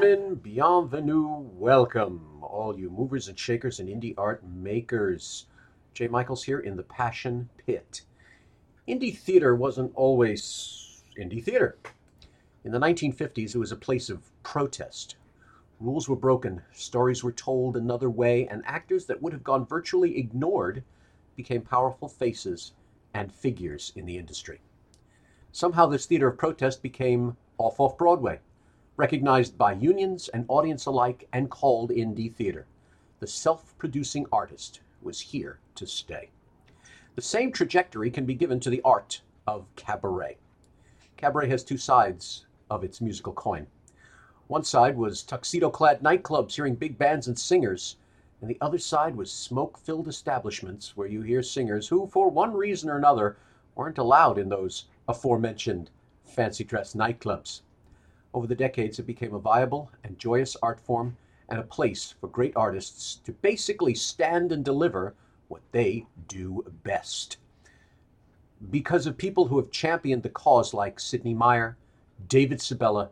Willkommen, bienvenue, welcome, all you movers and shakers and indie art makers. Jay Michaels here in the Passion Pit. Indie theater wasn't always indie theater. In the 1950s, it was a place of protest. Rules were broken, stories were told another way, and actors that would have gone virtually ignored became powerful faces and figures in the industry. Somehow, this theater of protest became off off Broadway, recognized by unions and audience alike, and called indie theater. The self producing artist was here to stay. The same trajectory can be given to the art of cabaret. Cabaret has two sides of its musical coin. One side was tuxedo clad nightclubs hearing big bands and singers, and the other side was smoke filled establishments where you hear singers who, for one reason or another, weren't allowed in those aforementioned fancy dress nightclubs. Over the decades, it became a viable and joyous art form and a place for great artists to basically stand and deliver what they do best. Because of people who have championed the cause like Sidney Meyer, David Sabella,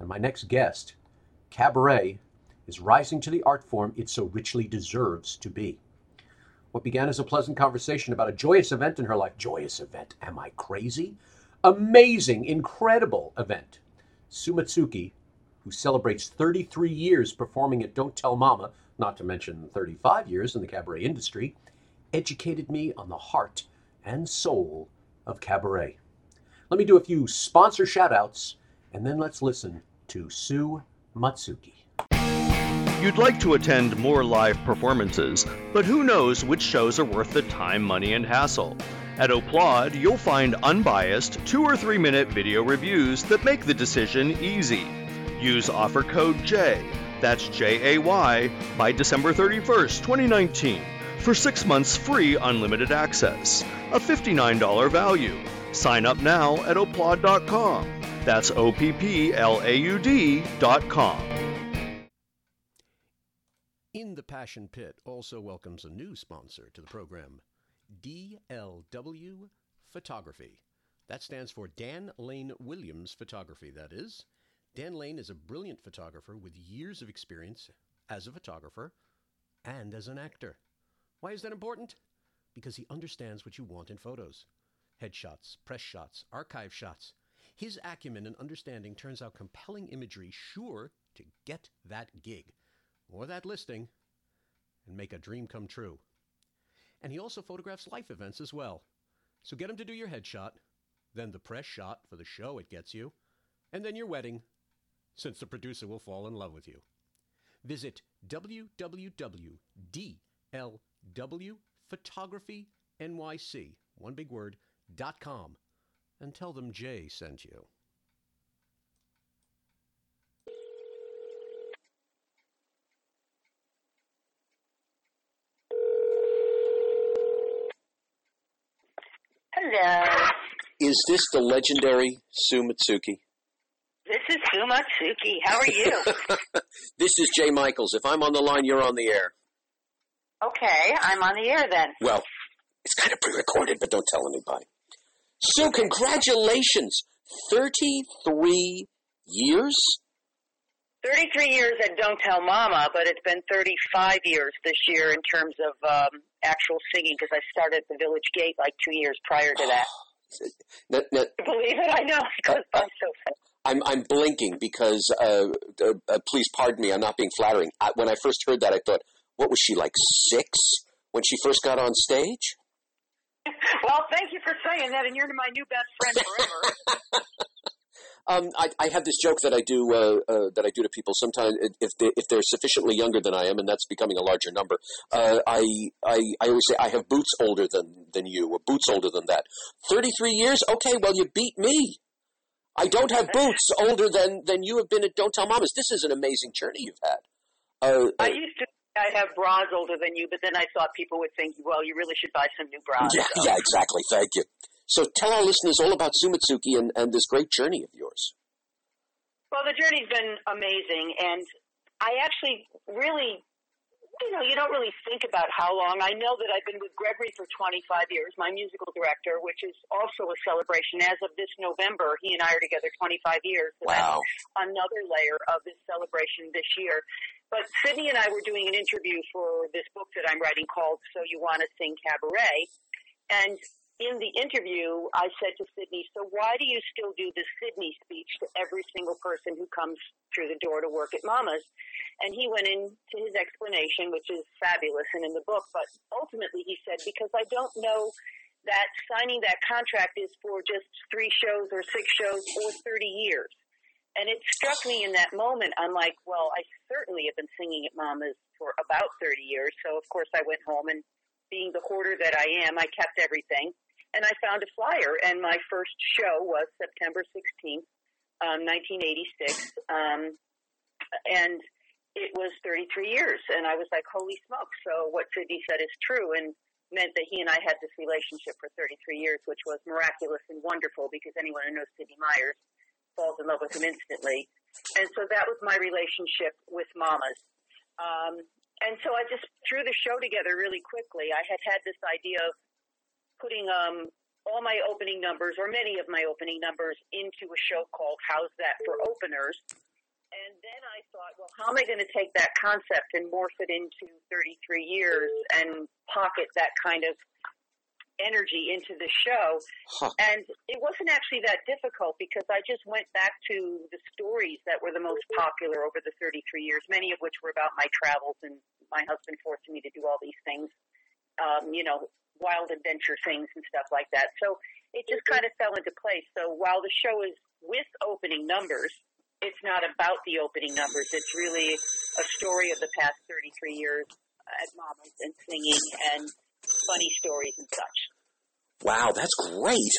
and my next guest, cabaret is rising to the art form it so richly deserves to be. What began as a pleasant conversation about a joyous event in her life, joyous event, am I crazy? Amazing, incredible event. Sue Matsuki, who celebrates 33 years performing at Don't Tell Mama, not to mention 35 years in the cabaret industry, educated me on the heart and soul of cabaret. Let me do a few sponsor shout outs and then let's listen to Sue Matsuki. You'd like to attend more live performances, but who knows which shows are worth the time, money, and hassle? At Opplaud, you'll find unbiased two or three minute video reviews that make the decision easy. Use offer code J, that's J A Y, by December 31st, 2019, for six months free unlimited access, a $59 value. Sign up now at opplaud.com. That's O P P L A U D.com. In the Passion Pit also welcomes a new sponsor to the program DLW Photography. That stands for Dan Lane Williams Photography, that is. Dan Lane is a brilliant photographer with years of experience as a photographer and as an actor. Why is that important? Because he understands what you want in photos headshots, press shots, archive shots. His acumen and understanding turns out compelling imagery sure to get that gig or that listing and make a dream come true. And he also photographs life events as well. So get him to do your headshot, then the press shot for the show it gets you, and then your wedding, since the producer will fall in love with you. Visit www.dlwphotographynyc, one big word, dot com, and tell them Jay sent you. Hello. Is this the legendary Sue Matsuki? This is Sue Matsuki. How are you? this is Jay Michaels. If I'm on the line, you're on the air. okay, I'm on the air then. Well, it's kind of pre-recorded, but don't tell anybody. Sue, congratulations! Thirty-three years. 33 years at Don't Tell Mama, but it's been 35 years this year in terms of um, actual singing because I started at the Village Gate like two years prior to that. Believe it, I know. Because I'm so fast. I'm I'm blinking because uh, uh, uh, please pardon me. I'm not being flattering. I, when I first heard that, I thought, what was she like six when she first got on stage? Well, thank you for saying that, and you're my new best friend forever. Um, I, I have this joke that I do uh, uh, that I do to people. Sometimes if they, if they're sufficiently younger than I am, and that's becoming a larger number, uh, I, I I always say I have boots older than than you, or boots older than that. Thirty three years. Okay, well you beat me. I don't have boots older than than you have been at Don't Tell Mamas. This is an amazing journey you've had. Uh, I used to. Say I have bras older than you, but then I thought people would think, well, you really should buy some new bras. yeah, so. yeah, exactly. Thank you. So tell our listeners all about Sue Matsuki and, and this great journey of yours. Well, the journey's been amazing, and I actually really you know, you don't really think about how long. I know that I've been with Gregory for 25 years, my musical director, which is also a celebration. As of this November, he and I are together 25 years. So wow. another layer of this celebration this year. But Sidney and I were doing an interview for this book that I'm writing called So You Want to Sing Cabaret. And in the interview, I said to Sidney, so why do you still do the Sidney speech to every single person who comes through the door to work at Mama's? And he went into his explanation, which is fabulous and in the book, but ultimately he said, because I don't know that signing that contract is for just three shows or six shows or 30 years. And it struck me in that moment. I'm like, well, I certainly have been singing at Mama's for about 30 years. So of course I went home and being the hoarder that I am, I kept everything and I found a flyer, and my first show was September 16th, um, 1986, um, and it was 33 years, and I was like, holy smoke! So what Sidney said is true, and meant that he and I had this relationship for 33 years, which was miraculous and wonderful because anyone who knows Sidney Myers falls in love with him instantly. And so that was my relationship with Mamas. Um, and so I just threw the show together really quickly. I had had this idea of putting um, all my opening numbers, or many of my opening numbers, into a show called How's That for Openers. And then I thought, well, how am I going to take that concept and morph it into 33 years and pocket that kind of energy into the show? Huh. And it wasn't actually that difficult because I just went back to the stories that were the most popular over the 33 years, many of which were about my travels and my husband forcing me to do all these things. Um, you know, wild adventure things and stuff like that. So it just kind of fell into place. So while the show is with opening numbers, it's not about the opening numbers. It's really a story of the past 33 years at Mama's and singing and funny stories and such. Wow, that's great.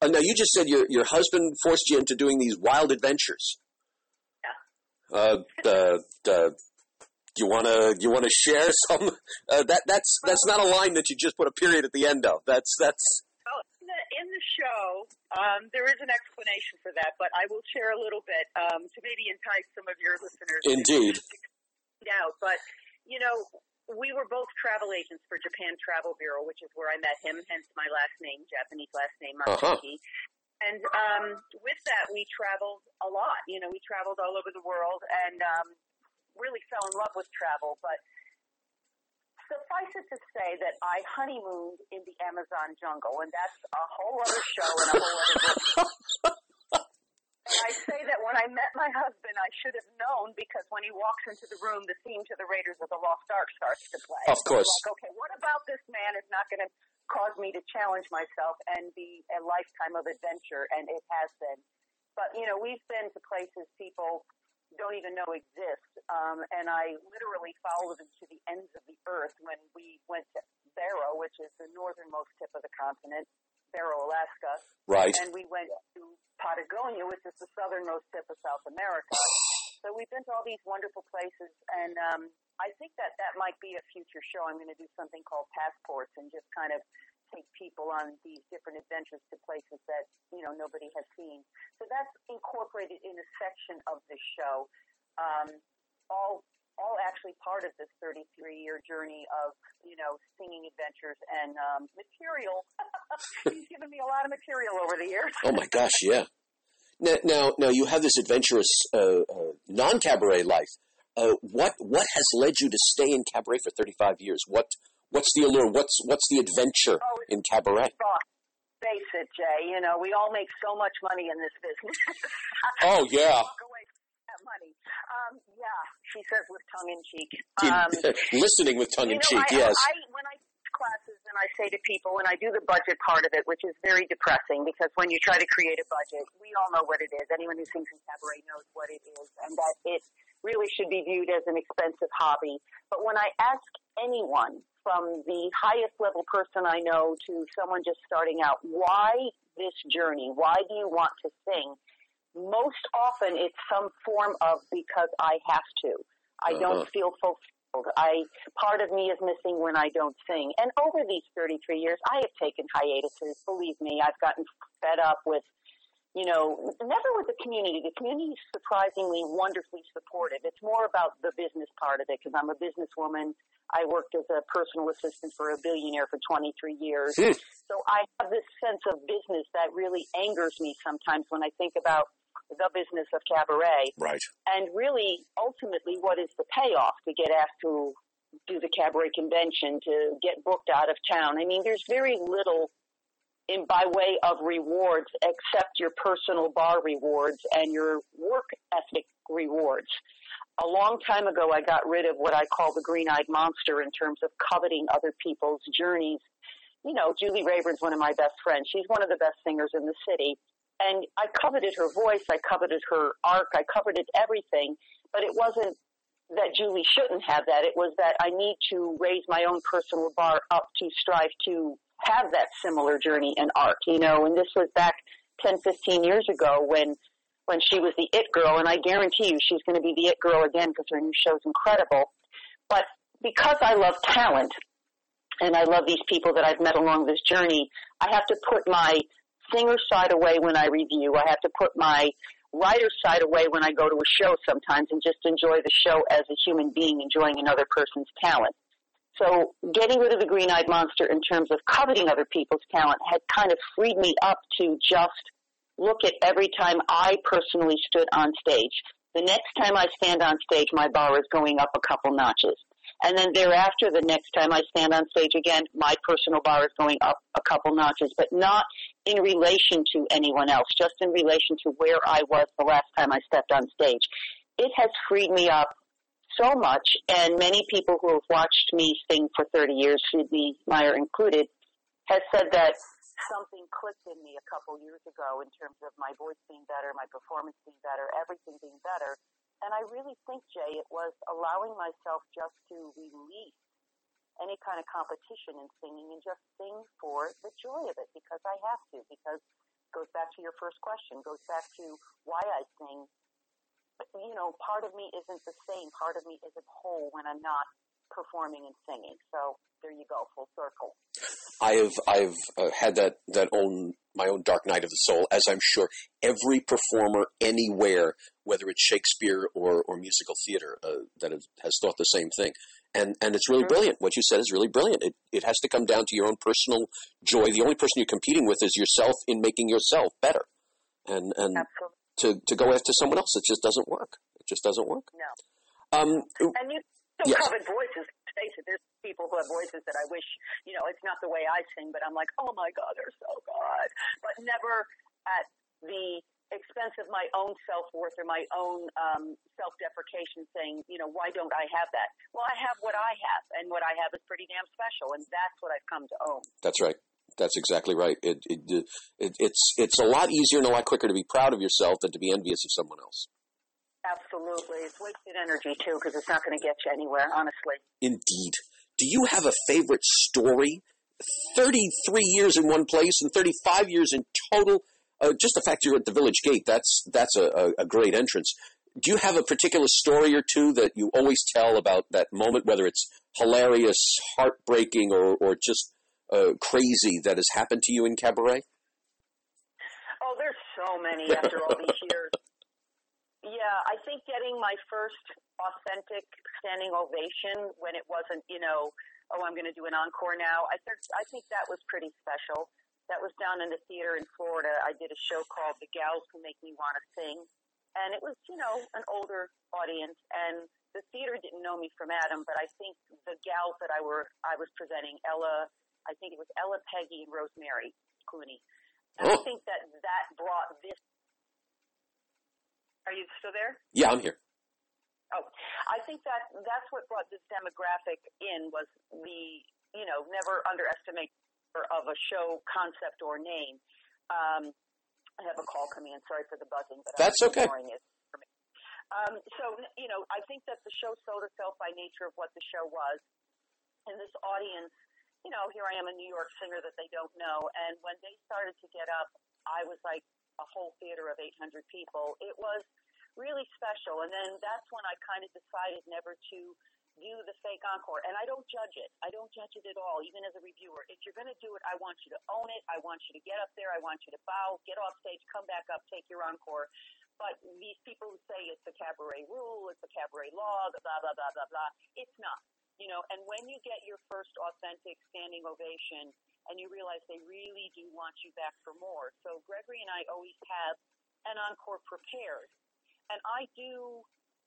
Uh, now you just said your your husband forced you into doing these wild adventures. Yeah. Uh, uh, uh, you want to you want to share some uh, that that's that's not a line that you just put a period at the end of. That's that's. Well, in the, in the show, um, there is an explanation for that, but I will share a little bit um, to maybe entice some of your listeners. Indeed. out, but you know, we were both travel agents for Japan Travel Bureau, which is where I met him, hence my last name, Japanese last name, Matsuki. Uh-huh. And um, with that, we traveled a lot. You know, we traveled all over the world, and um, really fell in love with travel, but suffice it to say that I honeymooned in the Amazon jungle, and that's a whole other show and a whole other book. and I say that when I met my husband, I should have known because when he walks into the room, the theme to the Raiders of the Lost Ark starts to play. Of course. Like, okay, what about this man is not going to cause me to challenge myself and be a lifetime of adventure? And it has been. But, you know, we've been to places people don't even know exist. Um, and I literally followed them to the ends of the earth when we went to Barrow, which is the northernmost tip of the continent, Barrow, Alaska. Right. And we went to Patagonia, which is the southernmost tip of South America. so we've been to all these wonderful places, and um, I think that that might be a future show. I'm going to do something called passports and just kind of take people on these different adventures to places that you know nobody has seen. So that's incorporated in a section of the show. Um, all all actually part of this 33 year journey of you know singing adventures and um, material. He's given me a lot of material over the years. oh my gosh, yeah. Now, now, now you have this adventurous uh, uh, non cabaret life. Uh, what what has led you to stay in cabaret for 35 years? What What's the allure? What's what's the adventure oh, in cabaret? Face it, Jay. You know, we all make so much money in this business. oh yeah. money. Um, yeah, she says with tongue in cheek. Um, Listening with tongue in know, cheek. I, yes. I, when I classes and I say to people, and I do the budget part of it, which is very depressing because when you try to create a budget, we all know what it is. Anyone who sings in cabaret knows what it is, and that it really should be viewed as an expensive hobby. But when I ask anyone from the highest level person I know to someone just starting out, why this journey? Why do you want to sing? Most often it's some form of because I have to. I uh-huh. don't feel fulfilled. I part of me is missing when I don't sing. And over these 33 years, I have taken hiatuses. Believe me, I've gotten fed up with you know, never with the community. The community is surprisingly wonderfully supportive. It's more about the business part of it because I'm a businesswoman. I worked as a personal assistant for a billionaire for 23 years. Hmm. So I have this sense of business that really angers me sometimes when I think about the business of cabaret. Right. And really, ultimately, what is the payoff to get asked to do the cabaret convention, to get booked out of town? I mean, there's very little in by way of rewards except your personal bar rewards and your work ethic rewards. A long time ago, I got rid of what I call the green-eyed monster in terms of coveting other people's journeys. You know, Julie Reyburn's one of my best friends. She's one of the best singers in the city. And I coveted her voice, I coveted her arc, I coveted everything, but it wasn't that Julie shouldn't have that. It was that I need to raise my own personal bar up to strive to have that similar journey and arc, you know, and this was back 10, 15 years ago when, when she was the it girl, and I guarantee you she's going to be the it girl again because her new show's incredible. But because I love talent, and I love these people that I've met along this journey, I have to put my singer side away when I review. I have to put my writer side away when I go to a show sometimes and just enjoy the show as a human being enjoying another person's talent. So getting rid of the green-eyed monster in terms of coveting other people's talent had kind of freed me up to just look at every time I personally stood on stage. The next time I stand on stage, my bar is going up a couple notches. And then thereafter, the next time I stand on stage again, my personal bar is going up a couple notches, but not in relation to anyone else, just in relation to where I was the last time I stepped on stage. It has freed me up so much, and many people who have watched me sing for 30 years, Sidney Meyer included, has said that something clicked in me a couple years ago in terms of my voice being better, my performance being better, everything being better. And I really think, Jay, it was allowing myself just to release any kind of competition in singing and just sing for the joy of it because I have to, because it goes back to your first question, goes back to why I sing But, you know, part of me isn't the same. Part of me isn't whole when I'm not performing and singing. So there you go, full circle. I have I've uh, had that that own my own dark night of the soul, as I'm sure every performer anywhere, whether it's Shakespeare or, or musical theater, uh, that have, has thought the same thing. And and it's really Mhm. brilliant. What you said is really brilliant. It it has to come down to your own personal joy. The only person you're competing with is yourself in making yourself better. And and Absolutely. to to go after someone else, it just doesn't work. It just doesn't work. No. Um, And you still Yes. covered voices. Face it, there's people who have voices that I wish, you know, it's not the way I sing, but I'm like, oh my God, they're so good. But never at the expense of my own self-worth or my own um, self-deprecation saying, you know, why don't I have that? Well, I have what I have, and what I have is pretty damn special, and that's what I've come to own. That's right. That's exactly right. It, it, it, it's it's a lot easier and a lot quicker to be proud of yourself than to be envious of someone else. Absolutely. It's wasted energy, too, because it's not going to get you anywhere, honestly. Indeed. Do you have a favorite story? Thirty-three years in one place and thirty-five years in total. Uh, just the fact you're at the Village Gate, that's that's a, a, a great entrance. Do you have a particular story or two that you always tell about that moment, whether it's hilarious, heartbreaking, or, or just uh, crazy that has happened to you in cabaret? Oh, there's so many after all these years. Yeah, I think getting my first authentic standing ovation when it wasn't, you know, oh, I'm going to do an encore now. I think I think that was pretty special. That was down in the theater in Florida. I did a show called The Gals Who Make Me Want to Sing, and it was, you know, an older audience, and the theater didn't know me from Adam, but I think the gals that I were I was presenting, Ella, I think it was Ella, Peggy, and Rosemary Clooney. And I Oh. think that that brought this. Are you still there? Yeah, I'm here. Oh, I think that that's what brought this demographic in was the you know never underestimate of a show concept or name. Um, I have a call coming in. Sorry for the buzzing, but That's I'm okay. ignoring it for me. Um, so you know, I think that the show sold itself by nature of what the show was, and this audience. You know, here I am, a New York singer that they don't know, and when they started to get up, I was like a whole theater of 800 people. It was really special. And then that's when I kind of decided never to do the fake encore. And I don't judge it. I don't judge it at all, even as a reviewer. If you're going to do it, I want you to own it. I want you to get up there. I want you to bow, get off stage, come back up, take your encore. But these people who say it's a cabaret rule, it's a cabaret law, blah, blah, blah, blah, blah, it's not. You know, and when you get your first authentic standing ovation and you realize they really do want you back for more. So Gregory and I always have an encore prepared. And I do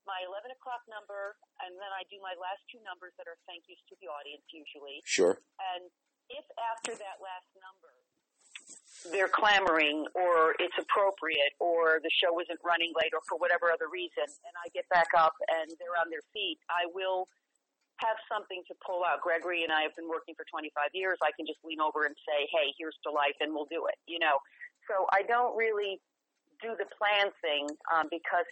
my 11 o'clock number, and then I do my last two numbers that are thank yous to the audience usually. Sure. And if after that last number they're clamoring or it's appropriate or the show isn't running late or for whatever other reason and I get back up and they're on their feet, I will have something to pull out. Gregory and I have been working for 25 years. I can just lean over and say, hey, here's to life and we'll do it, you know. So I don't really do the plan thing um, because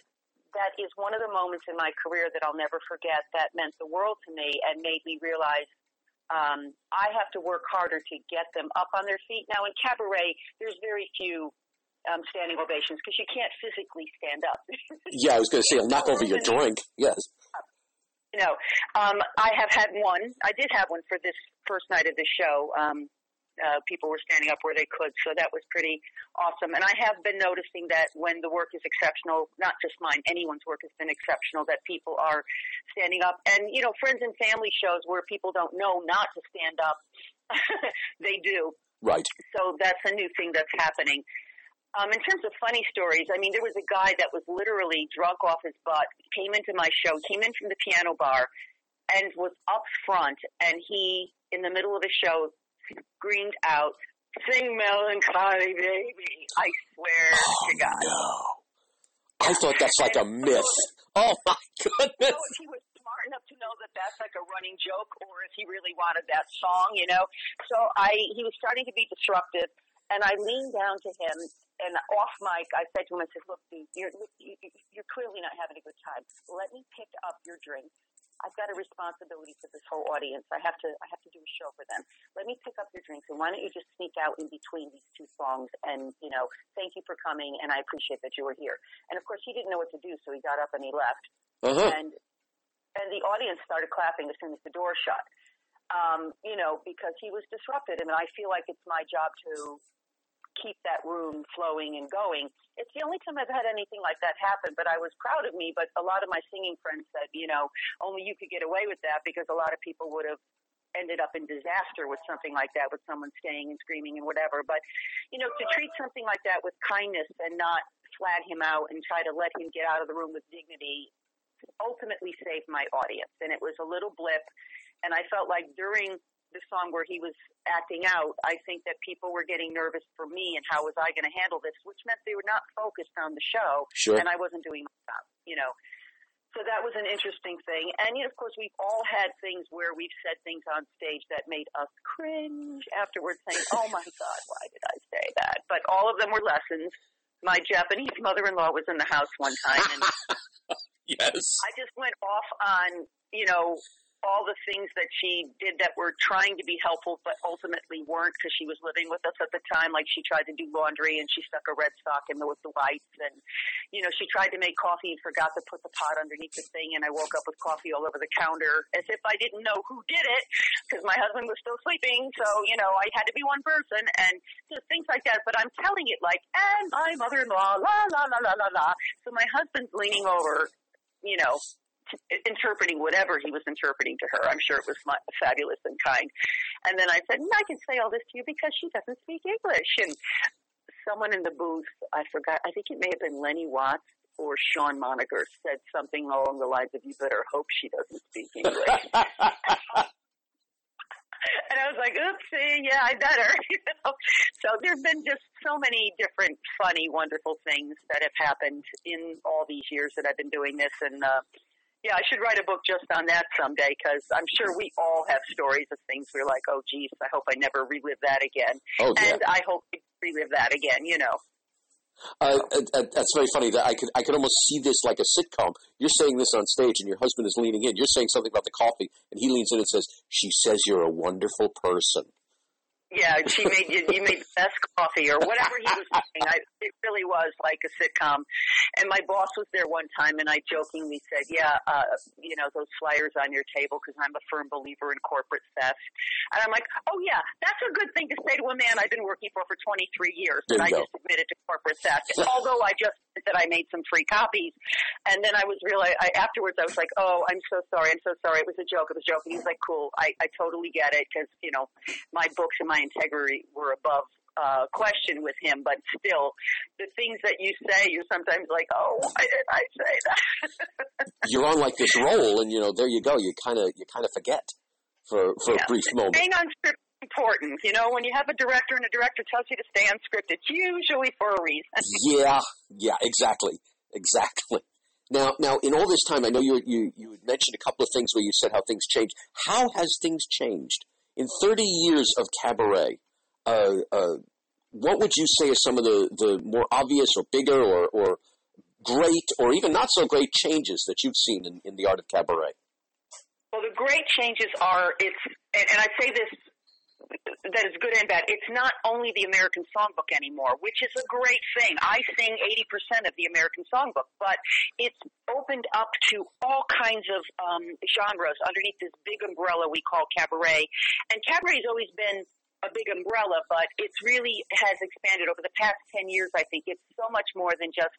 that is one of the moments in my career that I'll never forget that meant the world to me and made me realize um, I have to work harder to get them up on their feet. Now, in cabaret, there's very few um, standing ovations because you can't physically stand up. yeah, I was going to say, knock over your drink. Yes. Know, um, I have had one. I did have one for this first night of the show. Um, uh, people were standing up where they could. So that was pretty awesome. And I have been noticing that when the work is exceptional, not just mine, anyone's work has been exceptional, that people are standing up. And, you know, friends and family shows where people don't know not to stand up, they do. Right. So that's a new thing that's happening. Um, in terms of funny stories, I mean, there was a guy that was literally drunk off his butt, came into my show, came in from the piano bar, and was up front, and he, in the middle of the show, screamed out, "Sing Melancholy Baby!" I swear oh, to God. No. I thought that's like a myth. Oh my goodness. So he was smart enough to know that that's like a running joke, or if he really wanted that song, you know. So I, he was starting to be disruptive, and I leaned down to him, and off mic, I said to him, I said, "Look, dude, you're you're clearly not having a good time. Let me pick up your drink I've got a responsibility to this whole audience. I have to I have to do a show for them. Let me pick up your drinks and why don't you just sneak out in between these two songs and you know thank you for coming and I appreciate that you were here. And of course he didn't know what to do, so he got up and he left. Uh-huh. And and the audience started clapping as soon as the door shut. Um, you know, because he was disrupted, and I feel like it's my job to keep that room flowing and going. It's the only time I've had anything like that happen, but I was proud of me. But a lot of my singing friends said, you know, only you could get away with that because a lot of people would have ended up in disaster with something like that, with someone staying and screaming and whatever. But, you know, to treat something like that with kindness and not flat him out and try to let him get out of the room with dignity ultimately saved my audience. And it was a little blip. And I felt like during the song where he was acting out, I think that people were getting nervous for me and how was I going to handle this, which meant they were not focused on the show, sure. and I wasn't doing my job, you know. So that was an interesting thing. And, you know, of course, we've all had things where we've said things on stage that made us cringe afterwards, saying, oh my God, why did I say that? But all of them were lessons. My Japanese mother in law was in the house one time, and yes. I just went off on, you know, all the things that she did that were trying to be helpful but ultimately weren't because she was living with us at the time. Like she tried to do laundry and she stuck a red sock in with the whites and, you know, she tried to make coffee and forgot to put the pot underneath the thing and I woke up with coffee all over the counter as if I didn't know who did it because my husband was still sleeping. So, you know, I had to be one person and just things like that. But I'm telling it like, and my mother-in-law, la, la, la, la, la, la. So my husband's leaning over, you know, interpreting whatever he was interpreting to her. I'm sure it was fabulous and kind. And then I said, I can say all this to you because she doesn't speak English. And someone in the booth, I forgot, I think it may have been Lennie Watts or Sean Moniker said something along the lines of, you better hope she doesn't speak English. and I was like, oopsie, yeah, I better. you know? So there have been just so many different funny, wonderful things that have happened in all these years that I've been doing this. And, uh, yeah, I should write a book just on that someday because I'm sure we all have stories of things we're like, oh, geez, I hope I never relive that again. Oh, yeah. And I hope we relive that again, you know. Uh, that's very funny. That I could I could almost see this like a sitcom. You're saying this on stage, and your husband is leaning in. You're saying something about the coffee, and he leans in and says, "She says you're a wonderful person." Yeah, she made you, you made the best coffee or whatever he was saying. I, it really was like a sitcom. And my boss was there one time, and I jokingly said, "Yeah, uh, you know those flyers on your table because I'm a firm believer in corporate theft." And I'm like, "Oh yeah, that's a good thing to say to a man I've been working for for 23 years, and I just admitted to corporate theft." Although I just said that I made some free copies, and then I was really I, afterwards I was like, "Oh, I'm so sorry. I'm so sorry. It was a joke. It was a joke." And he's like, "Cool. I I totally get it because you know my books and my integrity were above." Uh, question with him, but still, the things that you say, you're sometimes like, "Oh, why did I say that?" You're on like this roll, and you know, there you go. You kind of you kind of forget for for Yeah. a brief moment. Staying on script is important. You know, when you have a director and a director tells you to stay on script, it's usually for a reason. yeah, yeah, exactly, exactly. Now, now, in all this time, I know you you you had mentioned a couple of things where you said how things changed. How has things changed in 30 years of cabaret? Uh, uh, what would you say are some of the, the more obvious or bigger or, or great or even not so great changes that you've seen in, in the art of cabaret? Well, the great changes are it's, and, and I say this that is good and bad. It's not only the American Songbook anymore, which is a great thing. I sing 80% of the American Songbook, but it's opened up to all kinds of um, genres underneath this big umbrella we call cabaret. And cabaret has always been a big umbrella, but it's really has expanded over the past 10 years, I think. It's so much more than just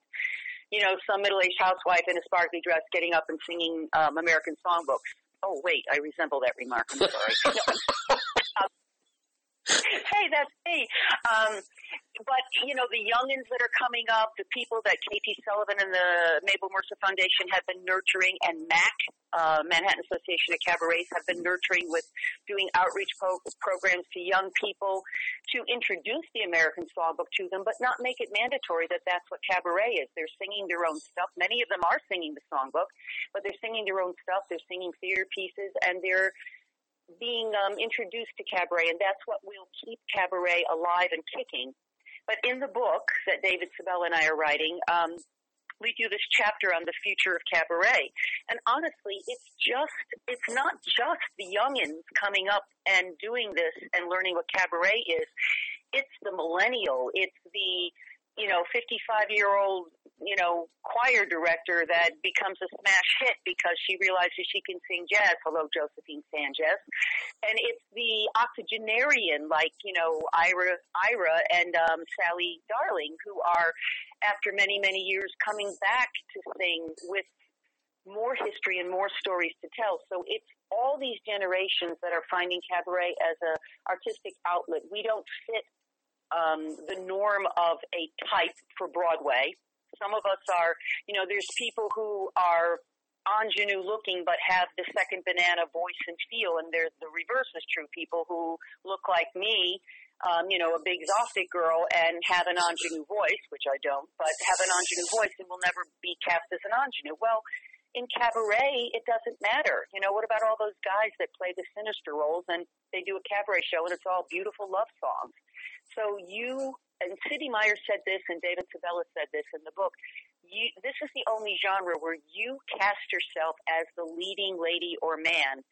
you know, some middle-aged housewife in a sparkly dress getting up and singing um, American songbooks. Oh, wait, I resemble that remark. I'm sorry. hey, that's me. Um, but you know, the youngins that are coming up, the people that KT Sullivan and the Mabel Mercer Foundation have been nurturing, and MAC, uh, Manhattan Association of Cabarets, have been nurturing with doing outreach pro- programs to young people to introduce the American Songbook to them, but not make it mandatory that that's what cabaret is. They're singing their own stuff. Many of them are singing the songbook, but they're singing their own stuff. They're singing theater pieces, and they're being um, introduced to cabaret, and that's what will keep cabaret alive and kicking. But in the book that David Sabella and I are writing, um, we do this chapter on the future of cabaret. And honestly, it's just, it's not just the youngins coming up and doing this and learning what cabaret is. It's the millennial. It's the, you know, 55 year old, you know, choir director that becomes a smash hit because she realizes she can sing jazz. Hello, Josephine Sanchez. And it's the octogenarian like, you know, Ira, Ira and um, Sally Darling who are, after many, many years, coming back to sing with more history and more stories to tell. So it's all these generations that are finding cabaret as a artistic outlet. We don't fit um, the norm of a type for Broadway. Some of us are, you know, there's people who are ingenue looking but have the second banana voice and feel, and there's the reverse is true. People who look like me, um, you know, a big exotic girl and have an ingenue voice, which I don't, but have an ingenue voice and will never be cast as an ingenue. Well, in cabaret, it doesn't matter. You know, what about all those guys that play the sinister roles and they do a cabaret show and it's all beautiful love songs? So you, and Sidney Meyer said this and David Sabella said this in the book, you, this is the only genre where you cast yourself as the leading lady or man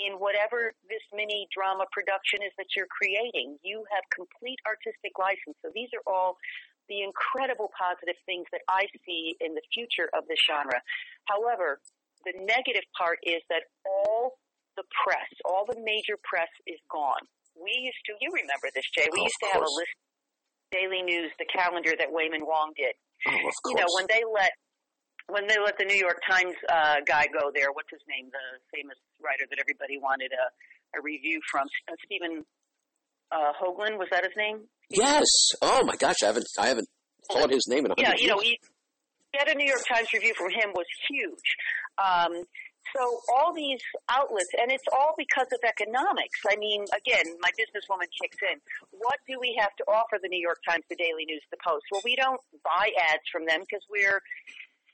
in whatever this mini drama production is that you're creating. You have complete artistic license. So these are all the incredible positive things that I see in the future of this genre. However, the negative part is that all the press, all the major press is gone. We used to, you remember this, Jay, we Oh, used to have a list, Daily News, the calendar that Wayman Wong did. Oh, You know, when they let, when they let the New York Times uh, guy go there, what's his name, the famous writer that everybody wanted a, a review from, uh, Stephen uh, Hoagland, was that his name? Yes. Oh my gosh, I haven't I haven't thought his name in a while. Yeah, you know, he, get a New York Times review from him was huge. Um, so all these outlets, and it's all because of economics. I mean, again, my businesswoman kicks in. What do we have to offer the New York Times, the Daily News, the Post? Well, we don't buy ads from them because we're,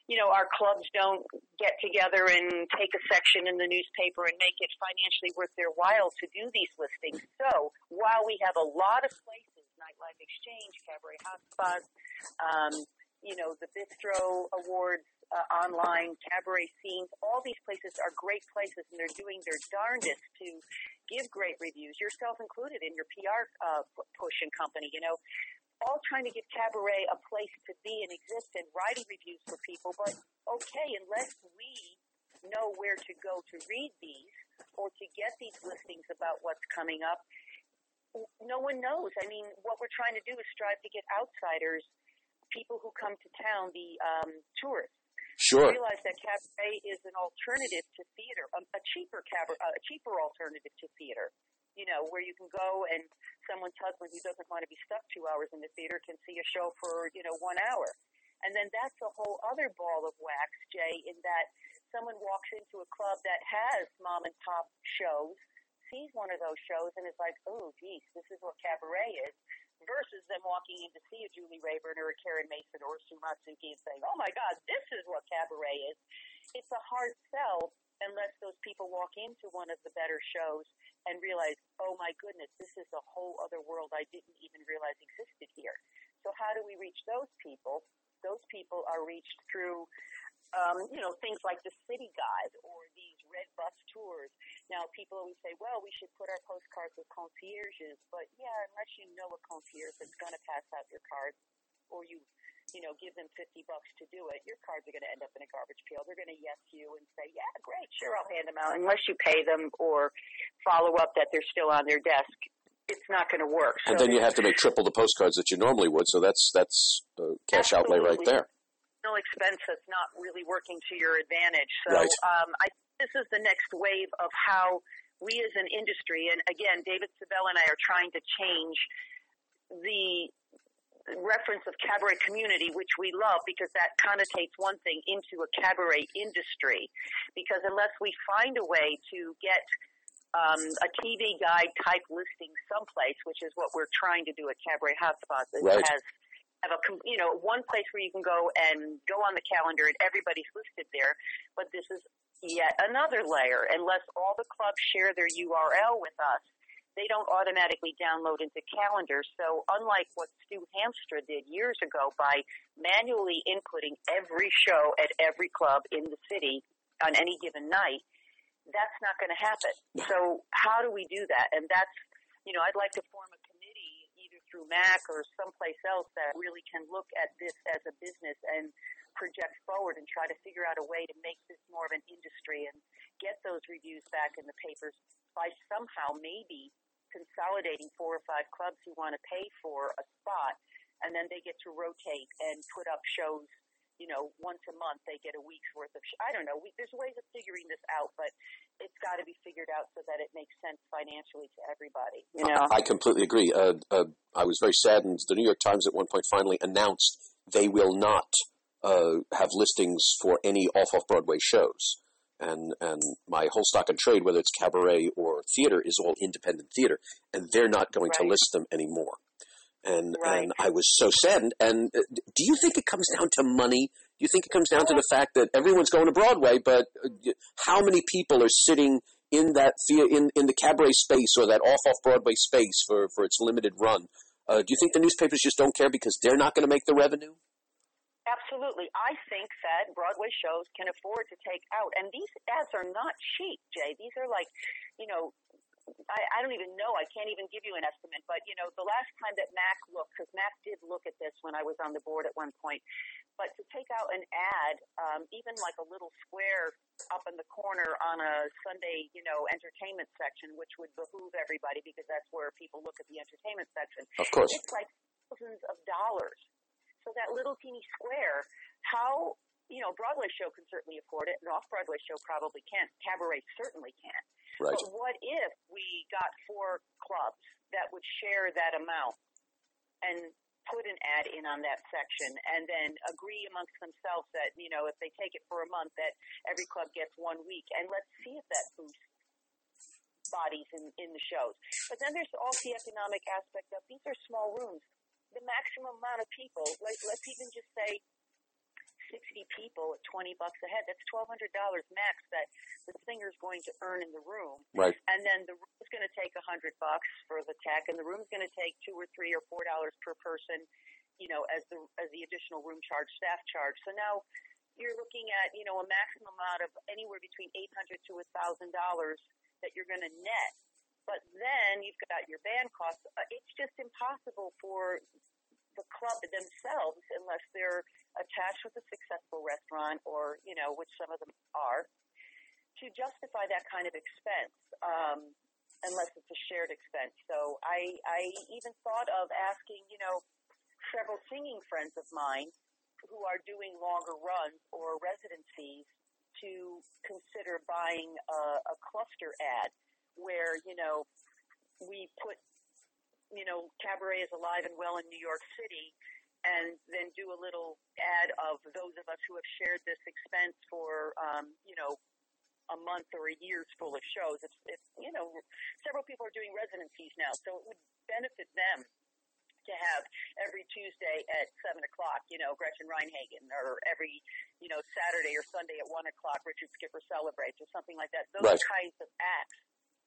you know, our clubs don't get together and take a section in the newspaper and make it financially worth their while to do these listings. So while we have a lot of places, Nightlife Exchange, Cabaret Hotspots, um, you know, the Bistro Awards, uh, online, cabaret scenes. All these places are great places, and they're doing their darndest to give great reviews, yourself included in your PR uh, push and company. You know, all trying to give cabaret a place to be and exist, and writing reviews for people. But okay, unless we know where to go to read these or to get these listings about what's coming up, no one knows. I mean, what we're trying to do is strive to get outsiders, people who come to town, the um, tourists. Sure. Realize that cabaret is an alternative to theater, a, a cheaper cabaret, a cheaper alternative to theater. You know, where you can go and someone's husband who doesn't want to be stuck two hours in the theater can see a show for you know one hour, and then that's a whole other ball of wax, Jay. In that someone walks into a club that has mom and pop shows sees one of those shows and is like, oh, geez, this is what cabaret is, versus them walking in to see a Julie Reyburn or a Karen Mason or a Sue Matsuki and saying, oh my God, this is what cabaret is. It's a hard sell unless those people walk into one of the better shows and realize, oh my goodness, this is a whole other world I didn't even realize existed here. So how do we reach those people? Those people are reached through um, you know, things like the City Guide or these red bus tours. Now, people always say, well, we should put our postcards with concierges, but yeah, unless you know a concierge that's going to pass out your cards or you, you know, give them 50 bucks to do it, your cards are going to end up in a garbage pail. They're going to yes you and say, yeah, great, sure, I'll hand them out. Unless you pay them or follow up that they're still on their desk, it's not going to work. So and then you have to make triple the postcards that you normally would. So that's that's uh, cash outlay right there No expense that's not really working to your advantage. So right. um, I this is the next wave of how we as an industry, and again, David Sabella and I are trying to change the reference of cabaret community, which we love because that connotates one thing into a cabaret industry. Because unless we find a way to get um, a TV guide type listing someplace, which is what we're trying to do at Cabaret Hotspots, that right. has have a you know one place where you can go and go on the calendar and everybody's listed there. But this is yet another layer. Unless all the clubs share their URL with us, they don't automatically download into calendars. So unlike what Stu Hamstra did years ago by manually inputting every show at every club in the city on any given night, that's not going to happen. So how do we do that? And that's, you know, I'd like to form a committee either through Mac or someplace else that really can look at this as a business and project forward and try to figure out a way to make this more of an industry and get those reviews back in the papers by somehow maybe consolidating four or five clubs who want to pay for a spot and then they get to rotate and put up shows you know, once a month they get a week's worth of. Sh- I don't know. We, there's ways of figuring this out, but it's got to be figured out so that it makes sense financially to everybody. You know, I, I completely agree. Uh, uh, I was very saddened. The New York Times at one point finally announced they will not uh, have listings for any off off Broadway shows. And and my whole stock and trade, whether it's cabaret or theater, is all independent theater, and they're not going right. to list them anymore and right. and I was so saddened. And uh, do you think it comes down to money? Do you think it comes down to the fact that everyone's going to Broadway, but uh, how many people are sitting in that in in the cabaret space or that off off Broadway space for for its limited run? Uh, do you think the newspapers just don't care because they're not going to make the revenue? Absolutely. I think that Broadway shows can afford to take out, and these ads are not cheap, Jay. These are like, you know, I, I don't even know. I can't even give you an estimate. But you know, the last time that Mac looked, because Mac did look at this when I was on the board at one point, but to take out an ad, um, even like a little square up in the corner on a Sunday, you know, entertainment section, which would behoove everybody because that's where people look at the entertainment section. Of course, it's like thousands of dollars. So that little teeny square, how you know, Broadway show can certainly afford it, and off Broadway show probably can't. Cabaret certainly can't. Right. But what if we got four clubs that would share that amount and put an ad in on that section and then agree amongst themselves that, you know, if they take it for a month that every club gets one week and let's see if that boosts bodies in, in the shows. But then there's also the economic aspect of these are small rooms. The maximum amount of people, like, let's even just say 60 people at 20 bucks a head. That's $1,200 max that the singer's going to earn in the room. Right. And then the room's going to take 100 bucks for the tech, and the room's going to take two or three or four dollars per person, you know, as the as the additional room charge, staff charge. So now you're looking at you know a maximum amount of anywhere between eight hundred to a thousand dollars that you're going to net. But then you've got your band costs. Uh, it's just impossible for the club themselves unless they're attached with a successful restaurant or you know which some of them are to justify that kind of expense um, unless it's a shared expense. So I I even thought of asking you know several singing friends of mine who are doing longer runs or residencies to consider buying a, a cluster ad where you know we put you know, cabaret is alive and well in New York City, and then do a little ad of those of us who have shared this expense for, um, you know, a month or a year's full of shows. It's, it's, you know, several people are doing residencies now, so it would benefit them to have every Tuesday at seven o'clock, you know, Gretchen Reinhagen, or every, you know, Saturday or Sunday at one o'clock, Richard Skipper celebrates, or something like that. Those Right. kinds of acts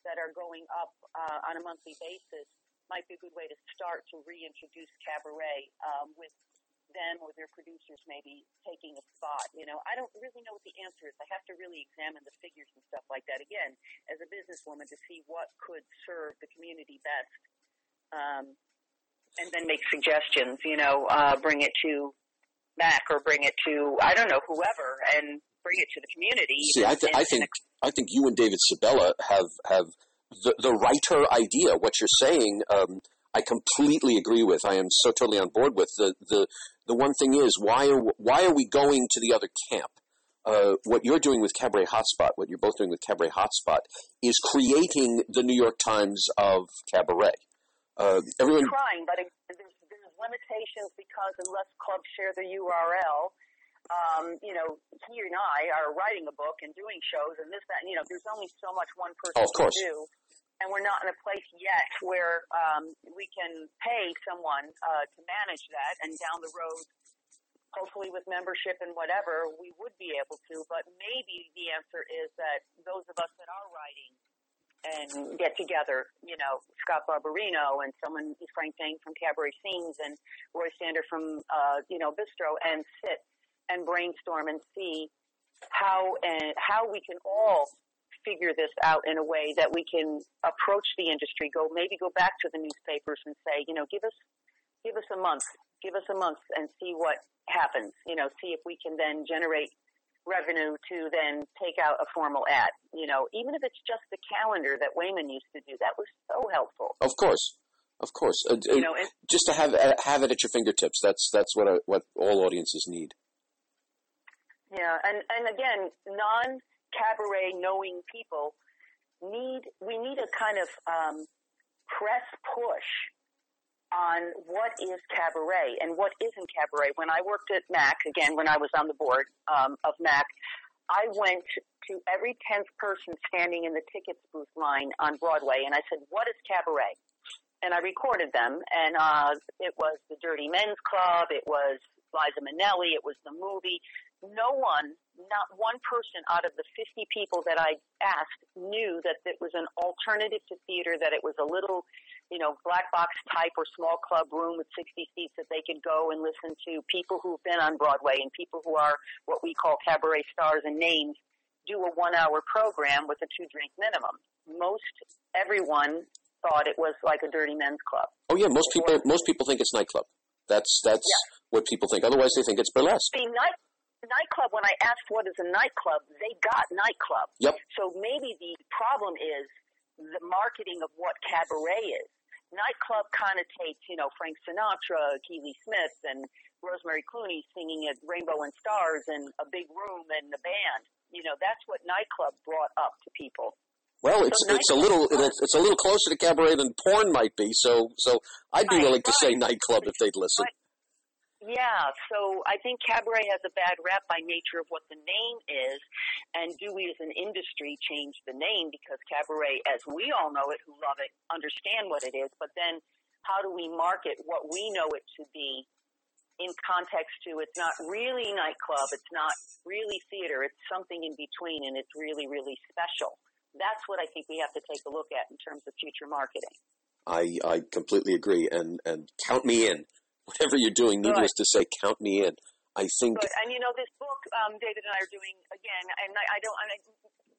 that are going up uh, on a monthly basis might be a good way to start to reintroduce cabaret um, with them or their producers maybe taking a spot. You know, I don't really know what the answer is. I have to really examine the figures and stuff like that again as a businesswoman to see what could serve the community best, um, and then make suggestions. You know, uh, bring it to Mac or bring it to I don't know whoever and bring it to the community. See, I, th- and- I think I think you and David Sabella have have the, the writer idea. What you're saying, um, I completely agree with. I am so totally on board with. The the the one thing is, why are why are we going to the other camp? Uh, what you're doing with Cabaret Hotspot, what you're both doing with Cabaret Hotspot, is creating the New York Times of cabaret. Uh, everyone, trying, but it, there's, there's limitations because unless clubs share the URL, um, you know, he and I are writing a book and doing shows and this, that, and, you know, there's only so much one person Oh, can do. And we're not in a place yet where um, we can pay someone uh, to manage that. And down the road, hopefully with membership and whatever, we would be able to. But maybe the answer is that those of us that are writing and get together, you know, Scott Barbarino and someone, Frank Dain from Cabaret Scenes and Roy Sander from, uh, you know, Bistro and sit and brainstorm and see how and how we can all figure this out in a way that we can approach the industry, go maybe go back to the newspapers and say, you know, give us give us a month, give us a month and see what happens. You know, see if we can then generate revenue to then take out a formal ad. You know, even if it's just the calendar that Wayman used to do, that was so helpful. of course, of course, uh, You know, just to have uh, have it at your fingertips. That's that's what uh what all audiences need. Yeah, and and again, non cabaret knowing people need we need a kind of um, press push on what is cabaret and what isn't cabaret. When I worked at Mac, again, when I was on the board um, of Mac, I went to every tenth person standing in the tickets booth line on Broadway, and I said, "What is cabaret?" And I recorded them, and uh, it was the Dirty Men's Club, it was Liza Minnelli, it was the movie. No one, not one person out of the 50 people that I asked knew that it was an alternative to theater, that it was a little, you know, black box type or small club room with 60 seats that they could go and listen to people who've been on Broadway and people who are what we call cabaret stars and names do a one hour program with a two drink minimum. Most everyone thought it was like a dirty men's club. Oh yeah, most people most people think it's nightclub. That's that's what people think. Otherwise, they think it's burlesque. The night nightclub when I asked what is a nightclub, they got nightclub. Yep. So maybe the problem is the marketing of what cabaret is. Nightclub connotates, you know, Frank Sinatra, Keely Smith, and Rosemary Clooney singing at Rainbow and Stars and a big room and the band. You know, that's what nightclub brought up to people. Well, it's So it's a little it's, a little closer to cabaret than porn might be. So so I'd be Right, willing to say nightclub if they'd listen. Right. Yeah, so I think cabaret has a bad rap by nature of what the name is, and do we as an industry change the name because cabaret, as we all know it, who love it, understand what it is, but then how do we market what we know it to be in context to it's not really nightclub, it's not really theater, it's something in between and it's really, really special. That's what I think we have to take a look at in terms of future marketing. I I completely agree, and and count me in. Whatever you're doing, needless to say, count me in. I think Good. And you know, this book, um, David and I are doing again, and I, I don't, I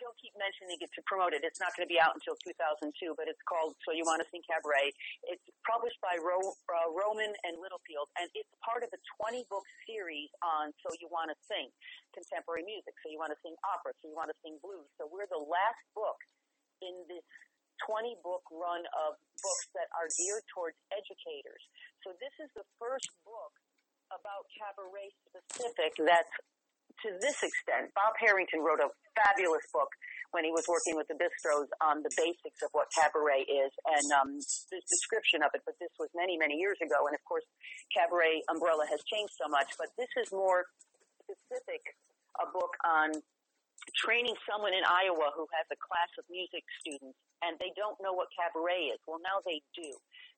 don't keep mentioning it to promote it. It's not going to be out until 2002, but it's called So You Want to Sing Cabaret. It's published by Ro, uh, Rowman and Littlefield, and it's part of a 20 book series on So You Want to Sing contemporary music. So you want to sing opera. So you want to sing blues. So we're the last book in this 20 book run of books that are geared towards educators. So this is the first book about cabaret specific that's to this extent. Bob Harrington wrote a fabulous book when he was working with the bistros on the basics of what cabaret is and um, the description of it. But this was many, many years ago. And of course, cabaret umbrella has changed so much. But this is more specific, a book on training someone in Iowa who has a class of music students and they don't know what cabaret is. Well, now they do.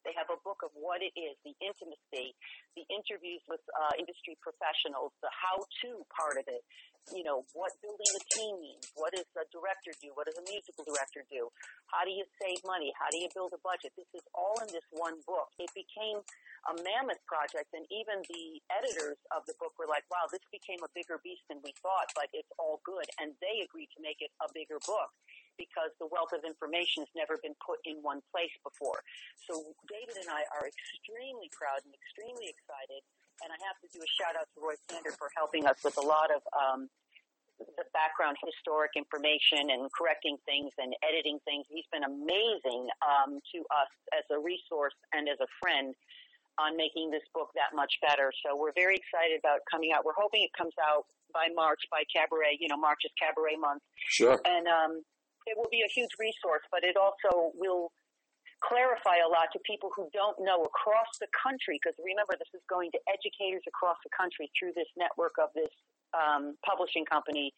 They have a book of what it is, the intimacy, the interviews with uh, industry professionals, the how-to part of it. You know, what building a team means. What does a director do? What does a musical director do? How do you save money? How do you build a budget? This is all in this one book. It became a mammoth project, and even the editors of the book were like, "Wow, this became a bigger beast than we thought, but it's all good." And they agreed to make it a bigger book because the wealth of information has never been put in one place before. So David and I are extremely proud and extremely excited. And I have to do a shout out to Roy Sander for helping us with a lot of um, the background historic information and correcting things and editing things. He's been amazing um, to us as a resource and as a friend on making this book that much better. So we're very excited about coming out. We're hoping it comes out by March, by Cabaret. You know, March is Cabaret month. Sure. And um, it will be a huge resource, but it also will clarify a lot to people who don't know across the country, because remember, this is going to educators across the country through this network of this um, publishing company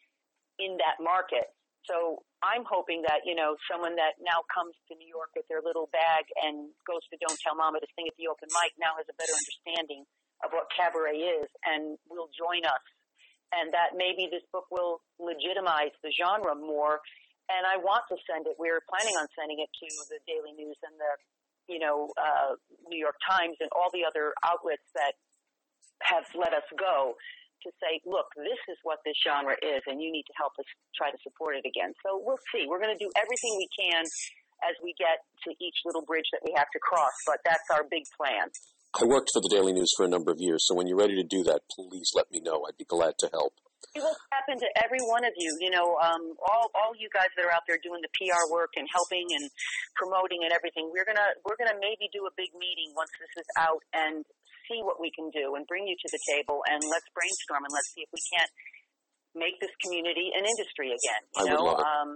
in that market. So I'm hoping that, you know, someone that now comes to New York with their little bag and goes to Don't Tell Mama to sing at the open mic now has a better understanding of what cabaret is and will join us. And that maybe this book will legitimize the genre more and I want to send it. We are planning on sending it to the Daily News and the, you know, uh, New York Times and all the other outlets that have let us go to say, look, this is what this genre is, and you need to help us try to support it again. So we'll see. We're going to do everything we can as we get to each little bridge that we have to cross, but that's our big plan. I worked for the Daily News for a number of years, so when you're ready to do that, please let me know. I'd be glad to help. It will happen to every one of you. You know, um, all all you guys that are out there doing the PR work and helping and promoting and everything. We're gonna we're gonna maybe do a big meeting once this is out and see what we can do and bring you to the table and let's brainstorm and let's see if we can't make this community an industry again. You I know, would love it. um,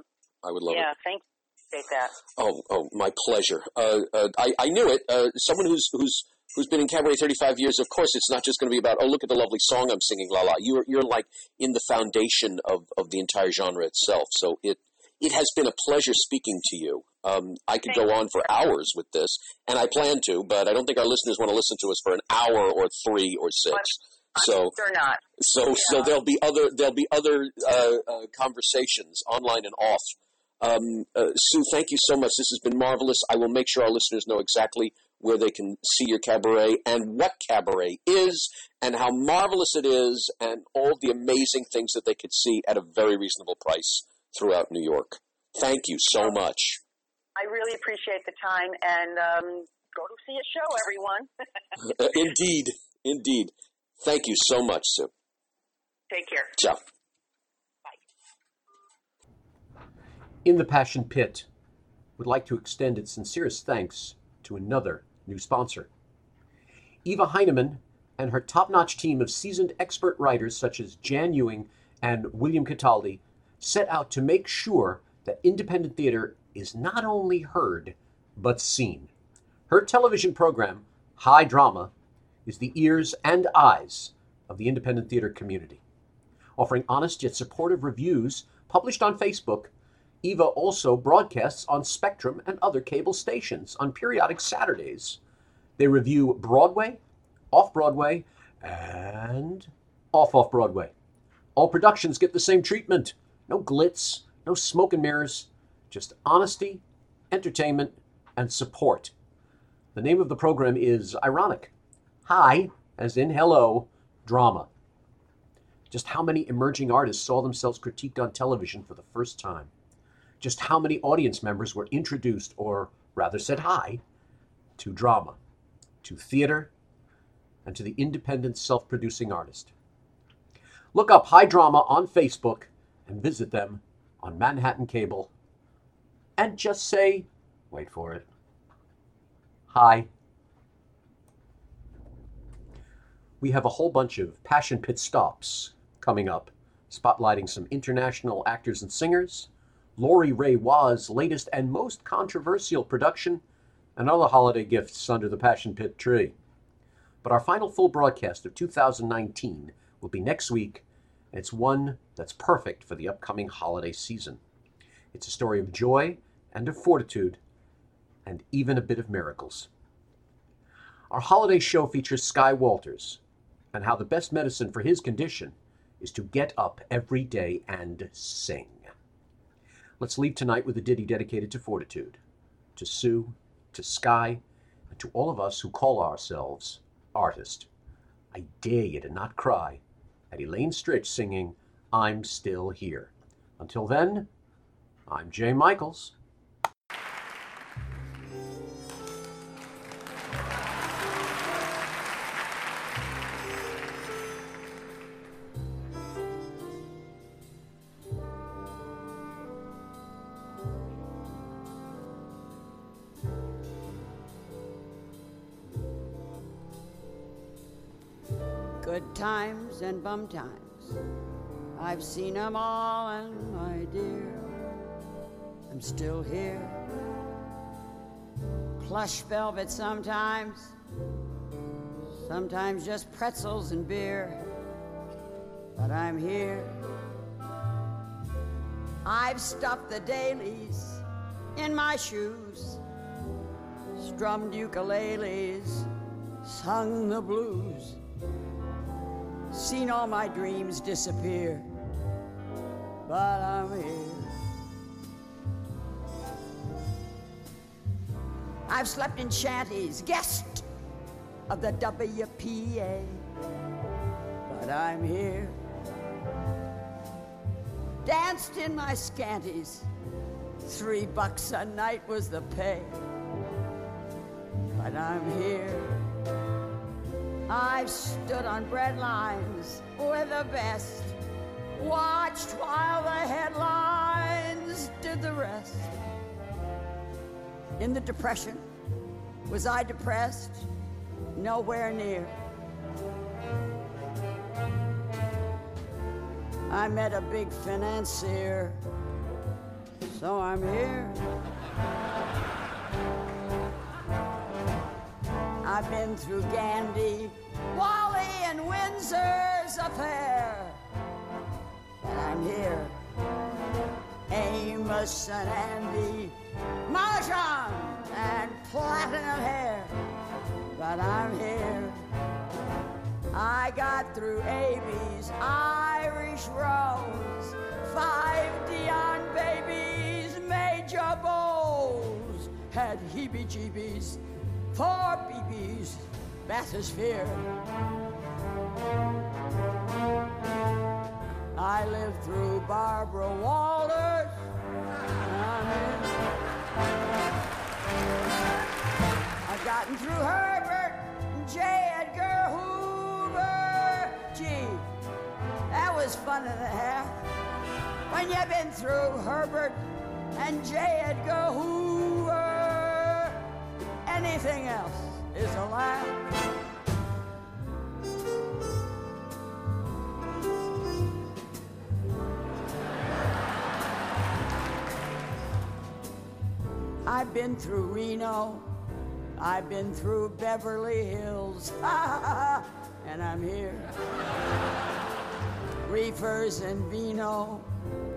I would love yeah, it. thank you. that. Oh, oh, my pleasure. Uh, uh, I, I knew it. Uh, someone who's who's who's been in cabaret 35 years. Of course, it's not just going to be about oh, look at the lovely song I'm singing, la la. You're you're like in the foundation of of the entire genre itself. So it it has been a pleasure speaking to you. Um, I could go on for hours with this, and I plan to, but I don't think our listeners want to listen to us for an hour or three or six. So They're not. so so there'll be other there'll be other uh, uh, conversations online and off. Um, uh, Sue, thank you so much. This has been marvelous. I will make sure our listeners know exactly where they can see your cabaret and what cabaret is and how marvelous it is and all the amazing things that they could see at a very reasonable price throughout New York. Thank you so much. I really appreciate the time and um, go to see a show, everyone. Indeed, indeed. Thank you so much, Sue. Take care. Ciao. Bye. In the Passion Pit, would like to extend its sincerest thanks to another new sponsor. Eva Heineman and her top notch team of seasoned expert writers such as Jan Ewing and William Cataldi set out to make sure that independent theater is not only heard, but seen. Her television program, High Drama, is the ears and eyes of the independent theater community. Offering honest yet supportive reviews published on Facebook, Eva also broadcasts on Spectrum and other cable stations on periodic Saturdays. They review Broadway, off Broadway, and off off Broadway. All productions get the same treatment no glitz, no smoke and mirrors, just honesty, entertainment, and support. The name of the program is ironic. Hi, as in hello, drama. Just how many emerging artists saw themselves critiqued on television for the first time? Just how many audience members were introduced, or rather said hi, to drama, to theater, and to the independent self producing artist? Look up High Drama on Facebook and visit them on Manhattan Cable and just say, wait for it, hi. We have a whole bunch of Passion Pit stops coming up, spotlighting some international actors and singers, Lori Ray Waugh's latest and most controversial production, and other holiday gifts under the Passion Pit tree. But our final full broadcast of 2019 will be next week, and it's one that's perfect for the upcoming holiday season. It's a story of joy and of fortitude, and even a bit of miracles. Our holiday show features Sky Walters and how the best medicine for his condition is to get up every day and sing. Let's leave tonight with a ditty dedicated to fortitude, to Sue, to Sky, and to all of us who call ourselves artist. I dare you to not cry at Elaine Stritch singing I'm Still Here. Until then, I'm Jay Michaels. Good times and bum times. I've seen 'em all, and my dear, I'm still here. Plush velvet sometimes, sometimes just pretzels and beer, but I'm here. I've stuffed the dailies in my shoes, strummed ukuleles, sung the blues seen all my dreams disappear, but I'm here. I've slept in shanties, guest of the WPA, but I'm here. Danced in my scanties, three bucks a night was the pay, but I'm here. I've stood on bread lines the best, watched while the headlines did the rest. In the Depression, was I depressed? Nowhere near. I met a big financier, so I'm here. I've been through Gandhi, Wally, and Windsor's affair. But I'm here. Amos and Andy, Mahjong, and platinum hair. But I'm here. I got through Abie's Irish Rose, five Dionne babies, Major Bowes, had heebie For Beebe's, bathysphere. I lived through Barbara Walters. I've gotten through Herbert and J. Edgar Hoover. Gee, that was fun and a half. When you've been through Herbert and J. Edgar Hoover, anything else is a laugh. I've been through Reno. I've been through Beverly Hills. and I'm here. Reefers and vino,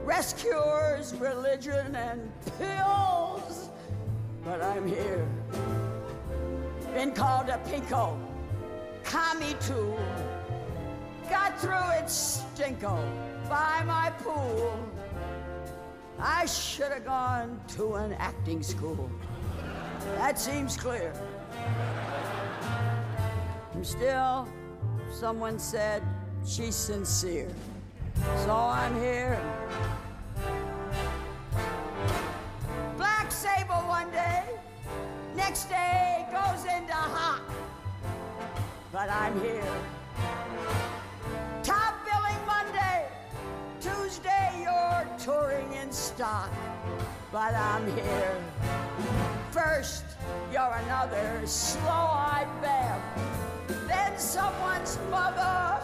rescuers, religion, and pills. But I'm here. Been called a pinko, commie too. Got through it stinko by my pool. I should have gone to an acting school. That seems clear. And still, someone said, she's sincere. So I'm here. Next day goes into hot. But I'm here. Top billing Monday, Tuesday you're touring in stock. But I'm here. First, you're another slow-eyed bam. Then someone's mother.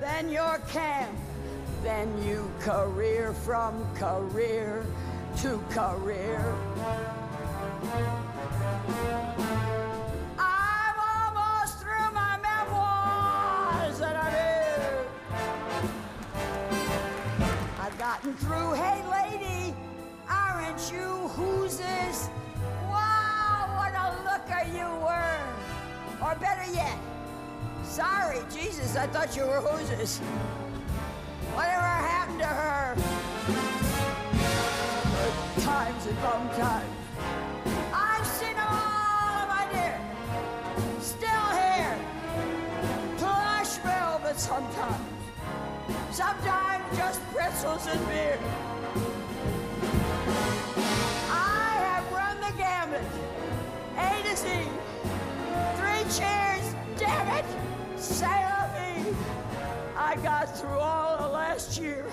Then your camp. Then you career from career to career. I'm almost through. I've hey lady, aren't you this? Wow, what a looker you were. Or better yet, sorry, Jesus, I thought you were who's Whatever happened to her? Good times and bum times. Pretzels and beer. I have run the gamut. A to Z. Three cheers, damn it. Sail me. I got through all of last year.